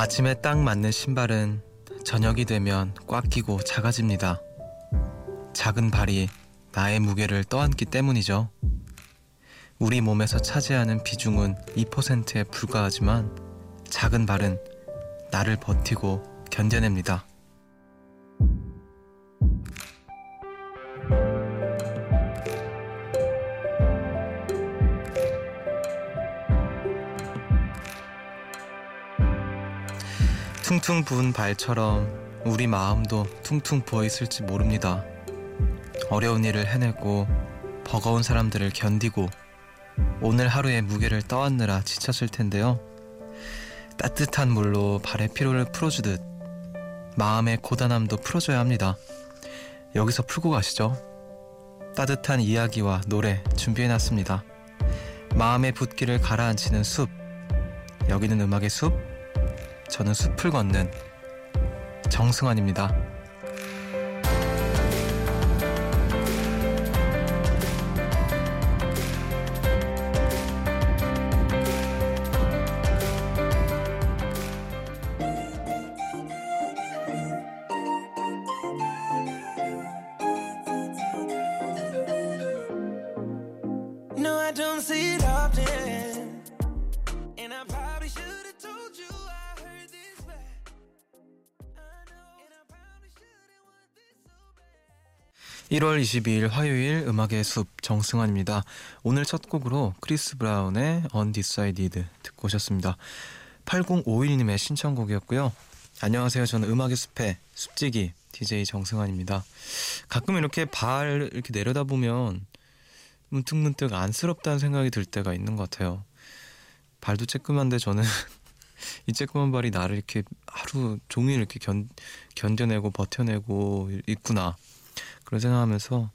아침에 딱 맞는 신발은 저녁이 되면 꽉 끼고 작아집니다. 작은 발이 나의 무게를 떠안기 때문이죠. 우리 몸에서 차지하는 비중은 2%에 불과하지만 작은 발은 나를 버티고 견뎌냅니다. 퉁퉁 부은 발처럼 우리 마음도 퉁퉁 부어 있을지 모릅니다. 어려운 일을 해내고 버거운 사람들을 견디고 오늘 하루의 무게를 떠안느라 지쳤을 텐데요. 따뜻한 물로 발의 피로를 풀어주듯 마음의 고단함도 풀어줘야 합니다. 여기서 풀고 가시죠. 따뜻한 이야기와 노래 준비해놨습니다. 마음의 붓기를 가라앉히는 숲. 여기는 음악의 숲. 저는 숲을 걷는 정승환입니다. 1월 22일 화요일 음악의 숲 정승환입니다. 오늘 첫 곡으로 크리스 브라운의 Undecided 듣고 오셨습니다. 8051님의 신청곡이었고요. 안녕하세요. 저는 음악의 숲의 숲지기 DJ 정승환입니다. 가끔 이렇게 발 이렇게 내려다 보면 문득문득 안쓰럽다는 생각이 들 때가 있는 것 같아요. 발도 쬐끔한데 저는 이 쬐끔한 발이 나를 이렇게 하루 종일 이렇게 견, 견뎌내고 버텨내고 있구나. 그런 생각하면서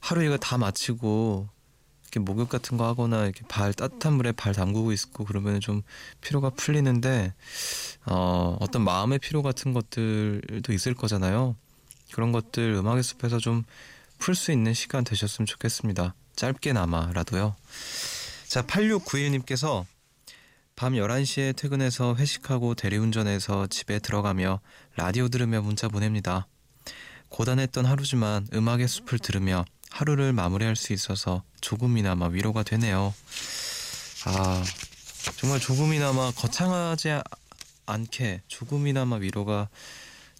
하루 일과 다 마치고 이렇게 목욕 같은 거 하거나 이렇게 발 따뜻한 물에 발 담그고 있고 그러면 좀 피로가 풀리는데 어, 어떤 마음의 피로 같은 것들도 있을 거잖아요. 그런 것들 음악의 숲에서 좀 풀 수 있는 시간 되셨으면 좋겠습니다. 짧게나마라도요. 자, 8691님께서 밤 11시에 퇴근해서 회식하고 대리운전해서 집에 들어가며 라디오 들으며 문자 보냅니다. 고단했던 하루지만 음악의 숲을 들으며 하루를 마무리할 수 있어서 조금이나마 위로가 되네요. 아, 정말 조금이나마 거창하지 않게 조금이나마 위로가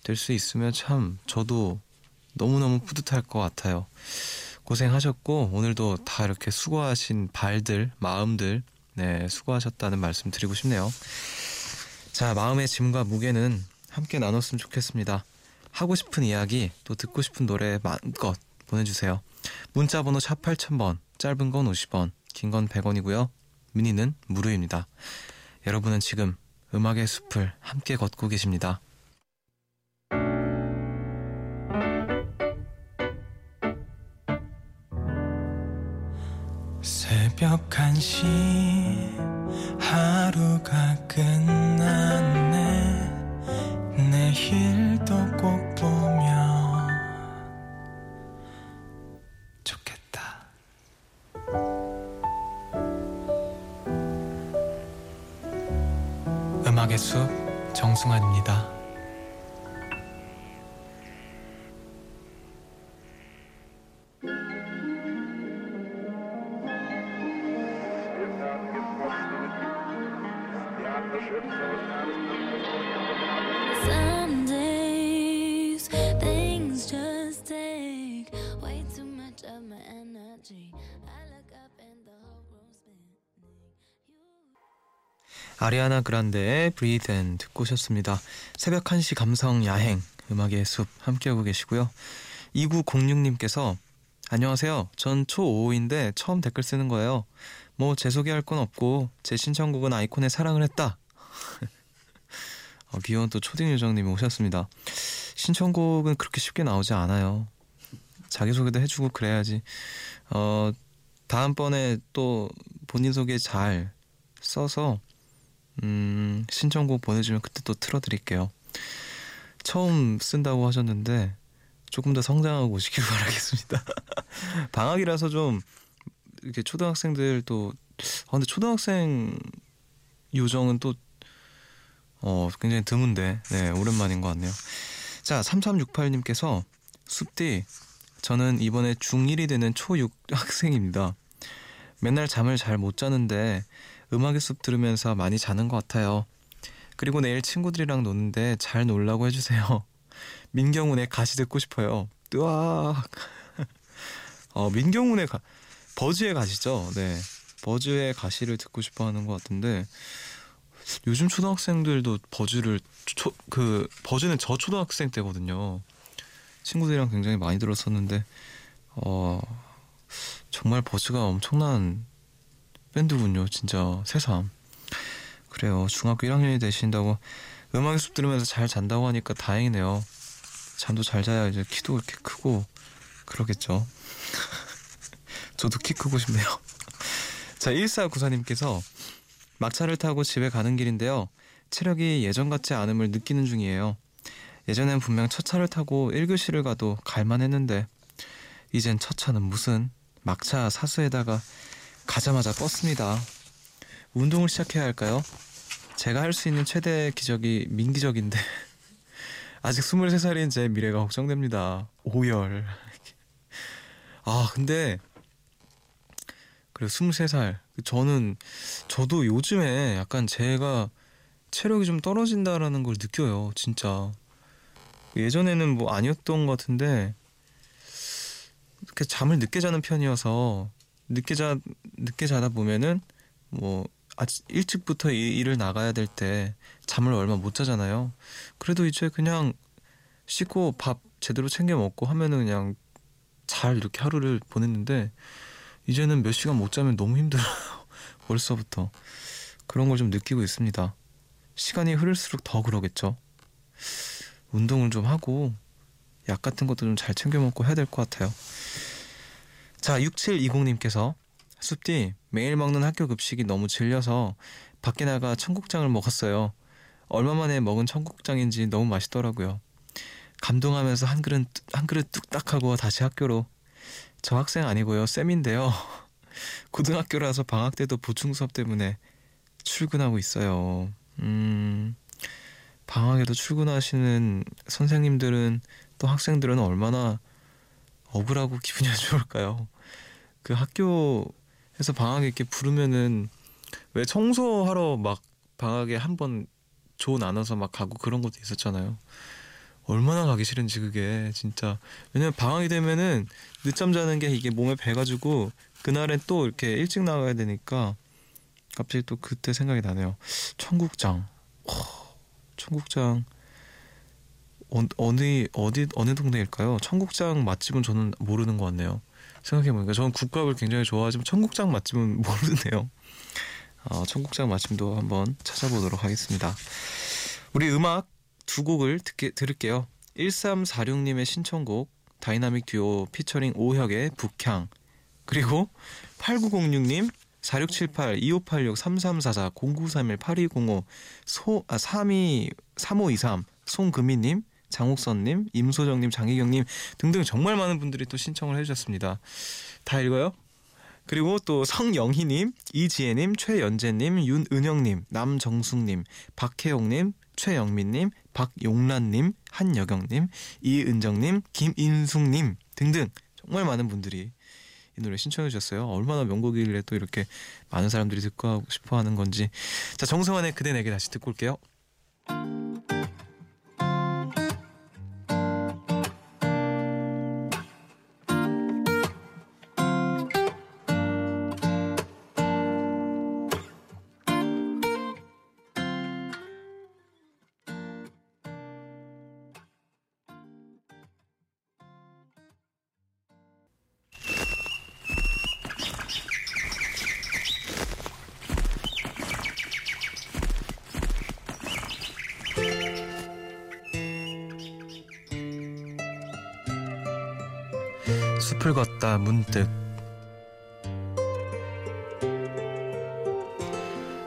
될 수 있으면 참 저도 너무너무 뿌듯할 것 같아요. 고생하셨고 오늘도 다 이렇게 수고하신 발들, 마음들 네, 수고하셨다는 말씀 드리고 싶네요. 자, 마음의 짐과 무게는 함께 나눴으면 좋겠습니다. 하고 싶은 이야기, 또 듣고 싶은 노래 마음껏 보내주세요. 문자 번호 샵 8000번, 짧은 건 50원, 긴 건 100원이고요. 미니는 무료입니다. 여러분은 지금 음악의 숲을 함께 걷고 계십니다. 새벽 1시 하루가 끝났네 내일도 꼭 정승환입니다. Some days things just take way too much of my energy. 아리아나 그란데의 Breathe In 듣고 오셨습니다. 새벽 1시 감성 야행 음악의 숲 함께하고 계시고요. 2906님께서 안녕하세요. 전 초5인데 처음 댓글 쓰는 거예요. 뭐 제 소개할 건 없고 제 신청곡은 아이콘의 사랑을 했다. 어, 귀여운 또 초딩 요정님이 오셨습니다. 신청곡은 그렇게 쉽게 나오지 않아요. 자기소개도 해주고 그래야지. 어, 다음번에 또 본인 소개 잘 써서 음, 신청곡 보내주면 그때 또 틀어드릴게요. 처음 쓴다고 하셨는데 조금 더 성장하고 오시길 바라겠습니다. 방학이라서 좀 이렇게 초등학생들 또 아, 근데 초등학생 요정은 또 어, 굉장히 드문데, 네, 오랜만인 것 같네요. 자, 3368님께서 숲디, 저는 이번에 중1이 되는 초6 학생입니다. 맨날 잠을 잘 못 자는데 음악의 숲 들으면서 많이 자는 것 같아요. 그리고 내일 친구들이랑 노는데 잘 놀라고 해주세요. 민경훈의 가시 듣고 싶어요. 뜨악. 어, 민경훈의 가, 버즈의 가시죠. 네. 버즈의 가시를 듣고 싶어 하는 것 같은데 요즘 초등학생들도 버즈를 초, 그 버즈는 저 초등학생 때거든요. 친구들이랑 굉장히 많이 들었었는데 어 정말 버즈가 엄청난 밴드군요. 진짜 새삼. 그래요. 중학교 1학년이 되신다고 음악의 숲 들으면서 잘 잔다고 하니까 다행이네요. 잠도 잘 자야 이제 키도 이렇게 크고 그러겠죠. 저도 키 크고 싶네요. 자, 1494님께서 막차를 타고 집에 가는 길인데요. 체력이 예전 같지 않음을 느끼는 중이에요. 예전엔 분명 첫 차를 타고 1교시를 가도 갈만 했는데 이젠 첫 차는 무슨 막차 사수에다가 가자마자 껐습니다. 운동을 시작해야 할까요? 제가 할 수 있는 최대 기적이 민기적인데 아직 23살인 제 미래가 걱정됩니다. 오열. 아 근데 그래 23살 저는 저도 요즘에 약간 제가 체력이 좀 떨어진다라는 걸 느껴요 진짜 예전에는 뭐 아니었던 것 같은데 이렇게 잠을 늦게 자는 편이어서 늦게 자 늦게 자다 보면은 뭐 아침 일찍부터 이- 일을 나가야 될 때 잠을 얼마 못 자잖아요. 그래도 이제 그냥 씻고 밥 제대로 챙겨 먹고 하면은 그냥 잘 이렇게 하루를 보냈는데 이제는 몇 시간 못 자면 너무 힘들어요. 벌써부터 그런 걸 좀 느끼고 있습니다. 시간이 흐를수록 더 그러겠죠. 운동을 좀 하고 약 같은 것도 좀 잘 챙겨 먹고 해야 될 것 같아요. 자, 6720님께서 숲디 매일 먹는 학교 급식이 너무 질려서 밖에 나가 청국장을 먹었어요. 얼마 만에 먹은 청국장인지 너무 맛있더라고요. 감동하면서 한 그릇 한 그릇 뚝딱 하고 다시 학교로 저 학생 아니고요 쌤인데요. 고등학교라서 방학 때도 보충 수업 때문에 출근하고 있어요. 음 방학에도 출근하시는 선생님들은 또 학생들은 얼마나 억울하고 기분이 안 좋을까요? 그 학교에서 방학에 이렇게 부르면은 왜 청소하러 막 방학에 한 번 조 나눠서 막 가고 그런 것도 있었잖아요. 얼마나 가기 싫은지 그게 진짜 왜냐면 방학이 되면은 늦잠 자는 게 이게 몸에 배가지고 그날엔 또 이렇게 일찍 나가야 되니까 갑자기 또 그때 생각이 나네요. 청국장, 허, 청국장 어, 어느 어디 어느 동네일까요? 청국장 맛집은 저는 모르는 것 같네요. 생각해보니까 저는 국밥을 굉장히 좋아하지만 청국장 맛집은 모르네요. 어, 청국장 맛집도 한번 찾아보도록 하겠습니다. 우리 음악 두 곡을 듣게, 들을게요. 1346님의 신청곡 다이나믹 듀오 피처링 오혁의 북향 그리고 8906님 4678 2586 3344 0931 8205 소, 아, 32 3523 송금희 님 장옥선님 임소정님 장희경님 등등 정말 많은 분들이 또 신청을 해주셨습니다. 다 읽어요? 그리고 또 성영희님, 이지혜님, 최연재님, 윤은영님, 남정숙님, 박혜용님, 최영민님, 박용란님, 한여경님, 이은정님, 김인숙님 등등 정말 많은 분들이 이 노래 신청해 주셨어요. 얼마나 명곡이길래 또 이렇게 많은 사람들이 듣고 싶어 하는 건지. 자, 정성환의 그대 내게 다시 듣고 올게요. 숲을 걷다 문득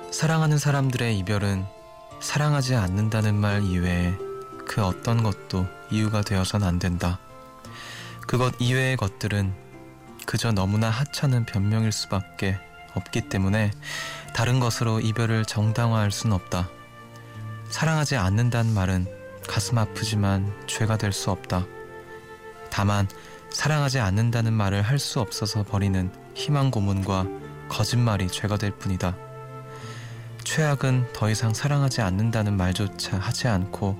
사랑하는 사람들의 이별은 사랑하지 않는다는 말 이외에 그 어떤 것도 이유가 되어선 안 된다. 그것 이외의 것들은 그저 너무나 하찮은 변명일 수밖에 없기 때문에 다른 것으로 이별을 정당화할 순 없다. 사랑하지 않는다는 말은 가슴 아프지만 죄가 될 수 없다. 다만 사랑하지 않는다는 말을 할 수 없어서 버리는 희망 고문과 거짓말이 죄가 될 뿐이다. 최악은 더 이상 사랑하지 않는다는 말조차 하지 않고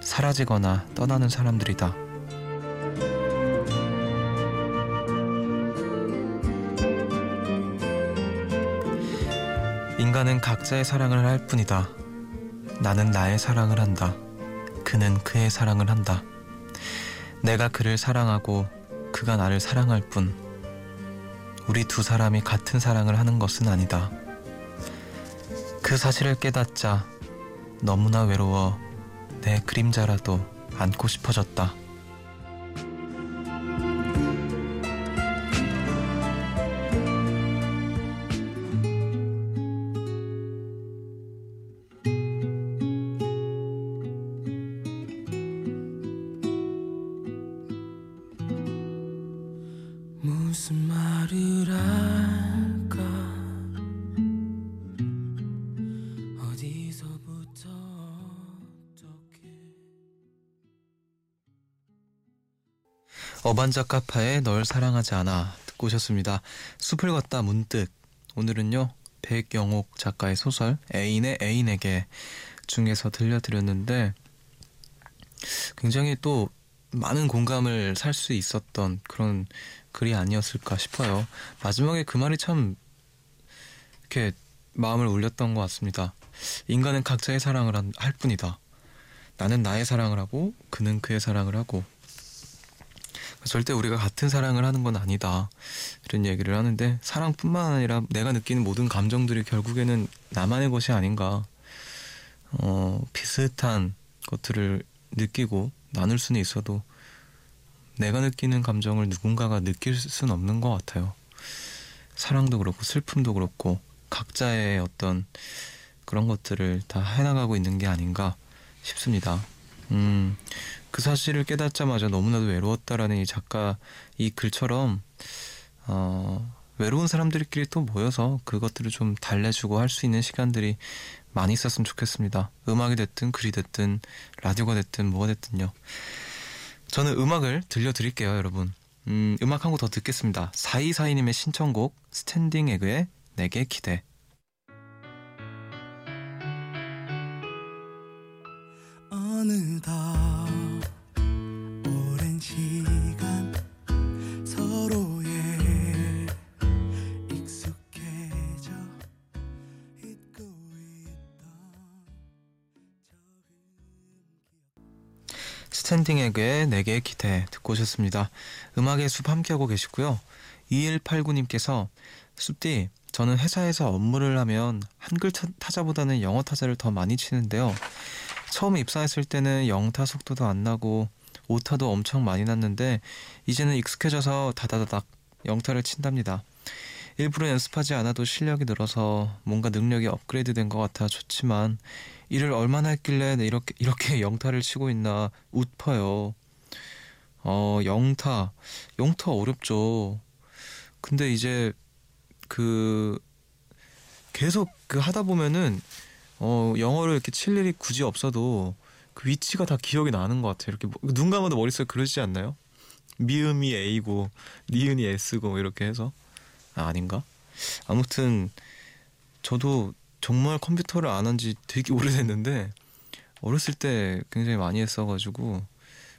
사라지거나 떠나는 사람들이다. 인간은 각자의 사랑을 할 뿐이다. 나는 나의 사랑을 한다. 그는 그의 사랑을 한다. 내가 그를 사랑하고 그가 나를 사랑할 뿐. 우리 두 사람이 같은 사랑을 하는 것은 아니다. 그 사실을 깨닫자 너무나 외로워 내 그림자라도 안고 싶어졌다. 어반자카파의 널 사랑하지 않아 듣고 오셨습니다. 숲을 걷다 문득 오늘은요 백영옥 작가의 소설 애인의 애인에게 중에서 들려드렸는데 굉장히 또 많은 공감을 살 수 있었던 그런 글이 아니었을까 싶어요. 마지막에 그 말이 참 이렇게 마음을 울렸던 것 같습니다. 인간은 각자의 사랑을 한- 할 뿐이다. 나는 나의 사랑을 하고 그는 그의 사랑을 하고 절대 우리가 같은 사랑을 하는 건 아니다. 이런 얘기를 하는데 사랑뿐만 아니라 내가 느끼는 모든 감정들이 결국에는 나만의 것이 아닌가. 어, 비슷한 것들을 느끼고 나눌 수는 있어도 내가 느끼는 감정을 누군가가 느낄 수는 없는 것 같아요. 사랑도 그렇고 슬픔도 그렇고 각자의 어떤 그런 것들을 다 해나가고 있는 게 아닌가 싶습니다. 음, 그 사실을 깨닫자마자 너무나도 외로웠다라는 이 작가 이 글처럼 어, 외로운 사람들끼리 또 모여서 그것들을 좀 달래주고 할 수 있는 시간들이 많이 있었으면 좋겠습니다. 음악이 됐든 글이 됐든 라디오가 됐든 뭐가 됐든요. 저는 음악을 들려드릴게요, 여러분. 음, 음악 한 곡 더 듣겠습니다. 4242님의 신청곡 스탠딩 에그의 내게 기대. 어느덧 스탠딩 에그의 내게 기대 듣고 오셨습니다. 음악의 숲 함께하고 계시고요. 2189님께서 숲디 저는 회사에서 업무를 하면 한글 타- 타자보다는 영어 타자를 더 많이 치는데요. 처음 입사했을 때는 영타 속도도 안 나고 오타도 엄청 많이 났는데 이제는 익숙해져서 다다다닥 영타를 친답니다. 일부러 연습하지 않아도 실력이 늘어서 뭔가 능력이 업그레이드 된 것 같아 좋지만 일을 얼마나 했길래 내 이렇게 이렇게 영타를 치고 있나 웃퍼요. 어 영타 영타 어렵죠. 근데 이제 그 계속 그 하다 보면은 어 영어를 이렇게 칠 일이 굳이 없어도 그 위치가 다 기억이 나는 것 같아요. 이렇게 뭐- 눈 감아도 머릿속에 그러지 않나요? 미음이 A고 니은이 S고 뭐 이렇게 해서 아, 아닌가? 아무튼 저도 정말 컴퓨터를 안 한 지 되게 오래됐는데 어렸을 때 굉장히 많이 했어가지고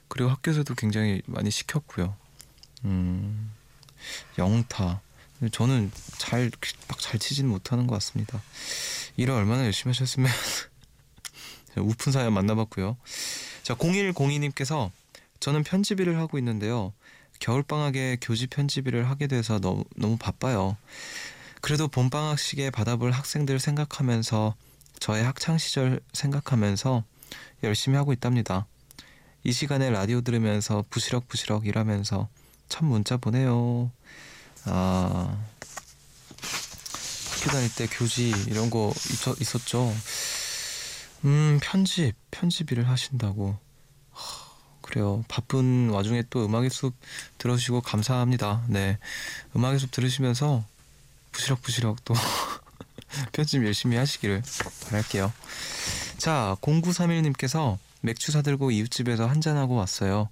그리고 학교에서도 굉장히 많이 시켰고요. 음 영타 저는 잘 막 잘 치지는 못하는 것 같습니다. 일을 얼마나 열심히 하셨으면 우픈 사연 만나봤고요. 자 0102님께서 저는 편집 일을 하고 있는데요. 겨울방학에 교지 편집 일을 하게 돼서 너무, 너무 바빠요. 그래도 봄방학식에 받아볼 학생들 생각하면서 저의 학창시절 생각하면서 열심히 하고 있답니다. 이 시간에 라디오 들으면서 부시럭부시럭 일하면서 첫 문자 보내요. 아, 학교 다닐 때 교지 이런 거 있, 있었죠. 음, 편집, 편집 일을 하신다고. 하, 그래요. 바쁜 와중에 또 음악의 숲 들어주시고 감사합니다. 네. 음악의 숲 들으시면서 부시럭부시럭 또 편집 열심히 하시기를 바랄게요. 자, 0931님께서 맥주 사들고 이웃집에서 한잔하고 왔어요.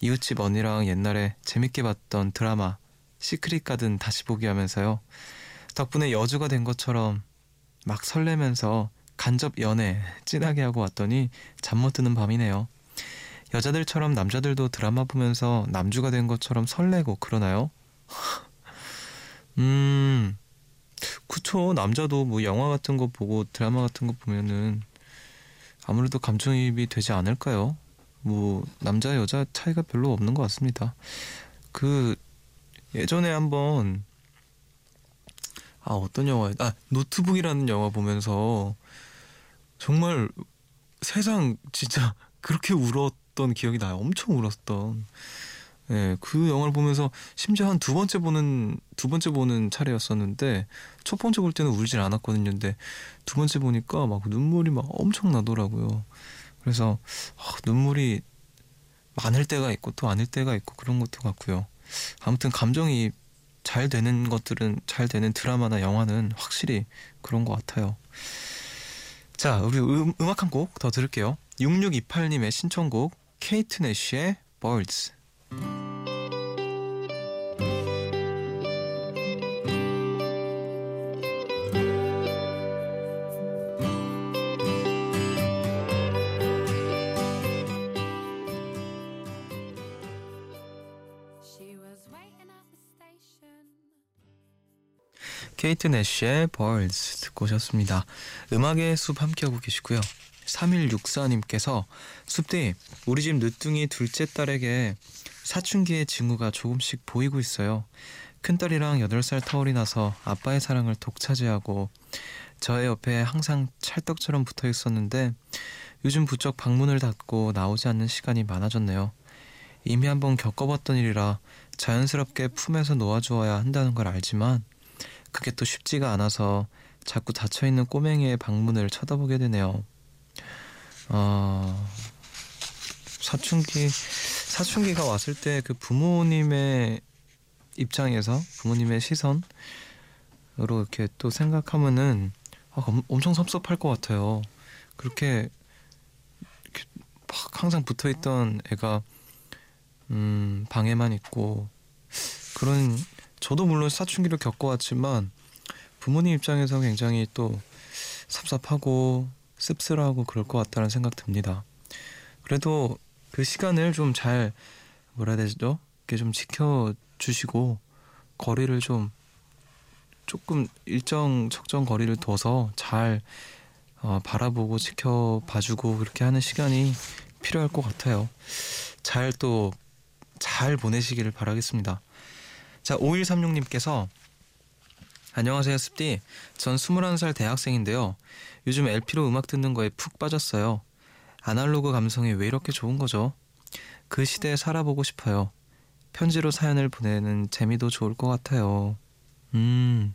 이웃집 언니랑 옛날에 재밌게 봤던 드라마 시크릿 가든 다시 보기 하면서요. 덕분에 여주가 된 것처럼 막 설레면서 간접 연애 진하게 하고 왔더니 잠 못 드는 밤이네요. 여자들처럼 남자들도 드라마 보면서 남주가 된 것처럼 설레고 그러나요? 음, 그쵸. 남자도 뭐 영화 같은 거 보고 드라마 같은 거 보면은 아무래도 감정이입이 되지 않을까요? 뭐 남자 여자 차이가 별로 없는 것 같습니다. 그 예전에 한번 아 어떤 영화 아 노트북이라는 영화 보면서 정말 세상 진짜 그렇게 울었던 기억이 나요. 엄청 울었던. 예, 그 영화를 보면서 심지어 한 두 번째 보는 두 번째 보는 차례였었는데 첫 번째 볼 때는 울질 않았거든요. 근데 두 번째 보니까 막 눈물이 막 엄청 나더라고요. 그래서 아, 눈물이 많을 때가 있고 또 아닐 때가 있고 그런 것도 같고요. 아무튼 감정이 잘 되는 것들은 잘 되는 드라마나 영화는 확실히 그런 것 같아요. 자, 우리 음, 음악 한 곡 더 들을게요. 6628님의 신청곡 케이트 내쉬의 Birds. 케이트 내쉬의 Birds 듣고 오셨습니다. 음악의 숲 함께하고 계시고요. 3164님께서 숲디 우리 집 늦둥이 둘째 딸에게 사춘기의 징후가 조금씩 보이고 있어요. 큰딸이랑 8살 터울이 나서 아빠의 사랑을 독차지하고 저의 옆에 항상 찰떡처럼 붙어 있었는데 요즘 부쩍 방문을 닫고 나오지 않는 시간이 많아졌네요. 이미 한번 겪어봤던 일이라 자연스럽게 품에서 놓아주어야 한다는 걸 알지만 그게 또 쉽지가 않아서 자꾸 닫혀있는 꼬맹이의 방문을 쳐다보게 되네요. 어, 사춘기, 사춘기가 왔을 때 그 부모님의 입장에서 부모님의 시선으로 이렇게 또 생각하면은 아, 엄- 엄청 섭섭할 것 같아요. 그렇게, 막 항상 붙어 있던 애가 음, 방에만 있고 그런 저도 물론 사춘기를 겪어왔지만 부모님 입장에서 굉장히 또 섭섭하고 씁쓸하고 그럴 것 같다는 생각 듭니다. 그래도 그 시간을 좀 잘 뭐라 해야 되죠? 이렇게 좀 지켜주시고 거리를 좀 조금 일정 적정 거리를 둬서 잘 어, 바라보고 지켜봐주고 그렇게 하는 시간이 필요할 것 같아요. 잘 또잘 보내시기를 바라겠습니다. 자, 5136님께서 안녕하세요, 습디. 전 21살 대학생인데요. 요즘 LP로 음악 듣는 거에 푹 빠졌어요. 아날로그 감성이 왜 이렇게 좋은 거죠? 그 시대에 살아보고 싶어요. 편지로 사연을 보내는 재미도 좋을 것 같아요. 음,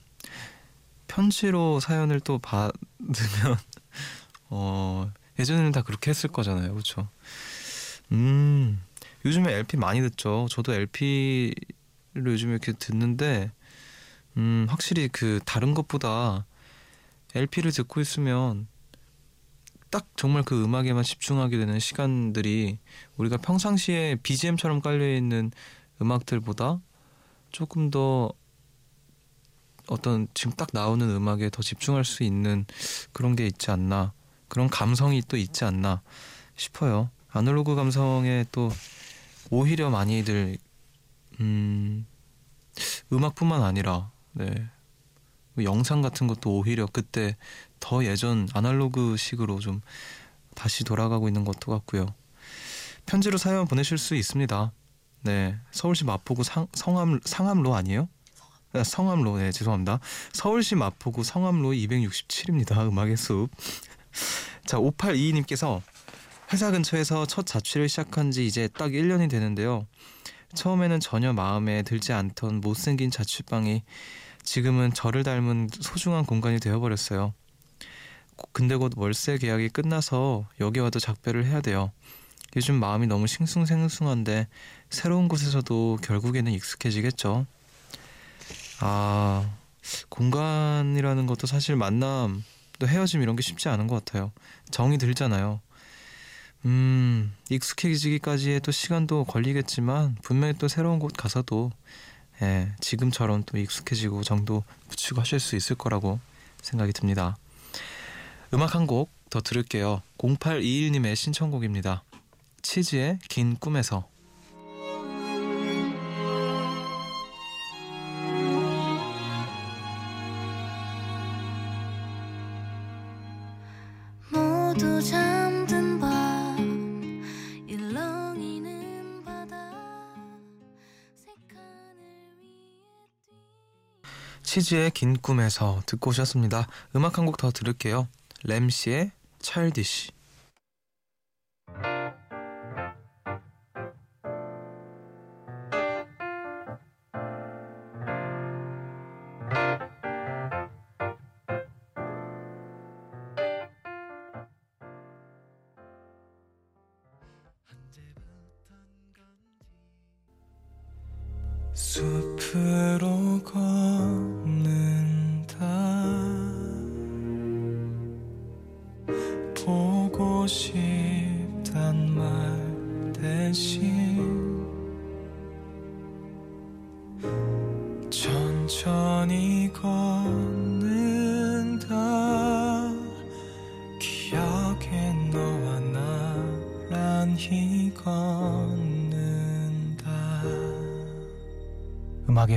편지로 사연을 또 받으면, 어, 예전에는 다 그렇게 했을 거잖아요. 그쵸? 음, 요즘에 LP 많이 듣죠. 저도 LP를 요즘에 이렇게 듣는데, 음, 확실히 그 다른 것보다 LP를 듣고 있으면 딱 정말 그 음악에만 집중하게 되는 시간들이 우리가 평상시에 BGM처럼 깔려 있는 음악들보다 조금 더 어떤 지금 딱 나오는 음악에 더 집중할 수 있는 그런 게 있지 않나 그런 감성이 또 있지 않나 싶어요. 아날로그 감성에 또 오히려 많이들 음 음악뿐만 아니라 네뭐 영상 같은 것도 오히려 그때 더 예전 아날로그식으로 좀 다시 돌아가고 있는 것도 같고요. 편지로 사연 보내실 수 있습니다. 네 서울시 마포구 상, 성암 상암로 아니에요? 아, 성암로 네 죄송합니다. 서울시 마포구 성암로 267입니다. 음악의 숲. 자 5822님께서 회사 근처에서 첫 자취를 시작한 지 이제 딱 1년이 되는데요. 처음에는 전혀 마음에 들지 않던 못생긴 자취방이 지금은 저를 닮은 소중한 공간이 되어버렸어요. 고- 근데 곧 월세 계약이 끝나서 여기 와도 작별을 해야 돼요. 요즘 마음이 너무 싱숭생숭한데 새로운 곳에서도 결국에는 익숙해지겠죠. 아 공간이라는 것도 사실 만남 또 헤어짐 이런 게 쉽지 않은 것 같아요. 정이 들잖아요. 음, 익숙해지기까지의 또 시간도 걸리겠지만 분명히 또 새로운 곳 가서도 예, 지금처럼 또 익숙해지고 정도 붙이고 하실 수 있을 거라고 생각이 듭니다. 음악 한 곡 더 들을게요. 0821님의 신청곡입니다. 치즈의 긴 꿈에서 치즈의 긴 꿈에서 듣고 오셨습니다. 음악 한 곡 더 들을게요. 램씨의 차일디시 숲으로 걷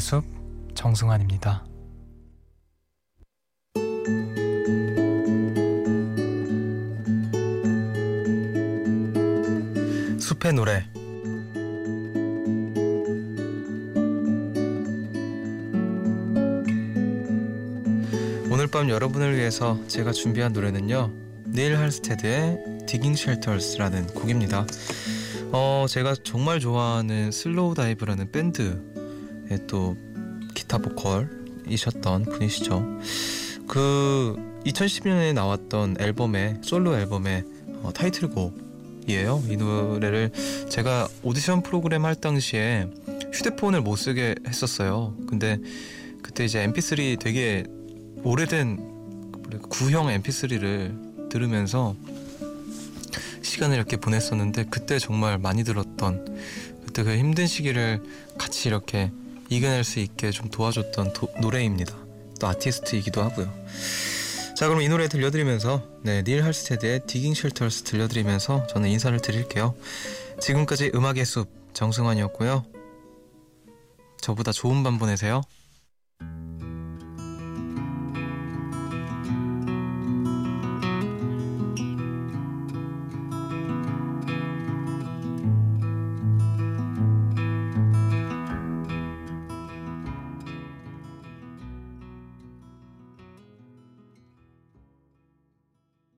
음악의 숲 정승환입니다. 숲의 노래 오늘 밤 여러분을 위해서 제가 준비한 노래는요 닐 할스테드의 디깅 쉘터스라는 곡입니다 어 제가 정말 좋아하는 슬로우 다이브라는 밴드의 또 기타 보컬이셨던 분이시죠. 그 2010년에 나왔던 앨범의 솔로 앨범의 어, 타이틀곡이에요. 이 노래를 제가 오디션 프로그램 할 당시에 휴대폰을 못 쓰게 했었어요. 근데 그때 이제 mp3 되게 오래된 구형 mp3를 들으면서 시간을 이렇게 보냈었는데 그때 정말 많이 들었던 그때 그 힘든 시기를 같이 이렇게 이겨낼 수 있게 좀 도와줬던 도- 노래입니다. 또 아티스트이기도 하고요. 자 그럼 이 노래 들려드리면서 네, 닐 할스테드의 디깅 쉘터스 들려드리면서 저는 인사를 드릴게요. 지금까지 음악의 숲 정승환이었고요. 저보다 좋은 밤 보내세요.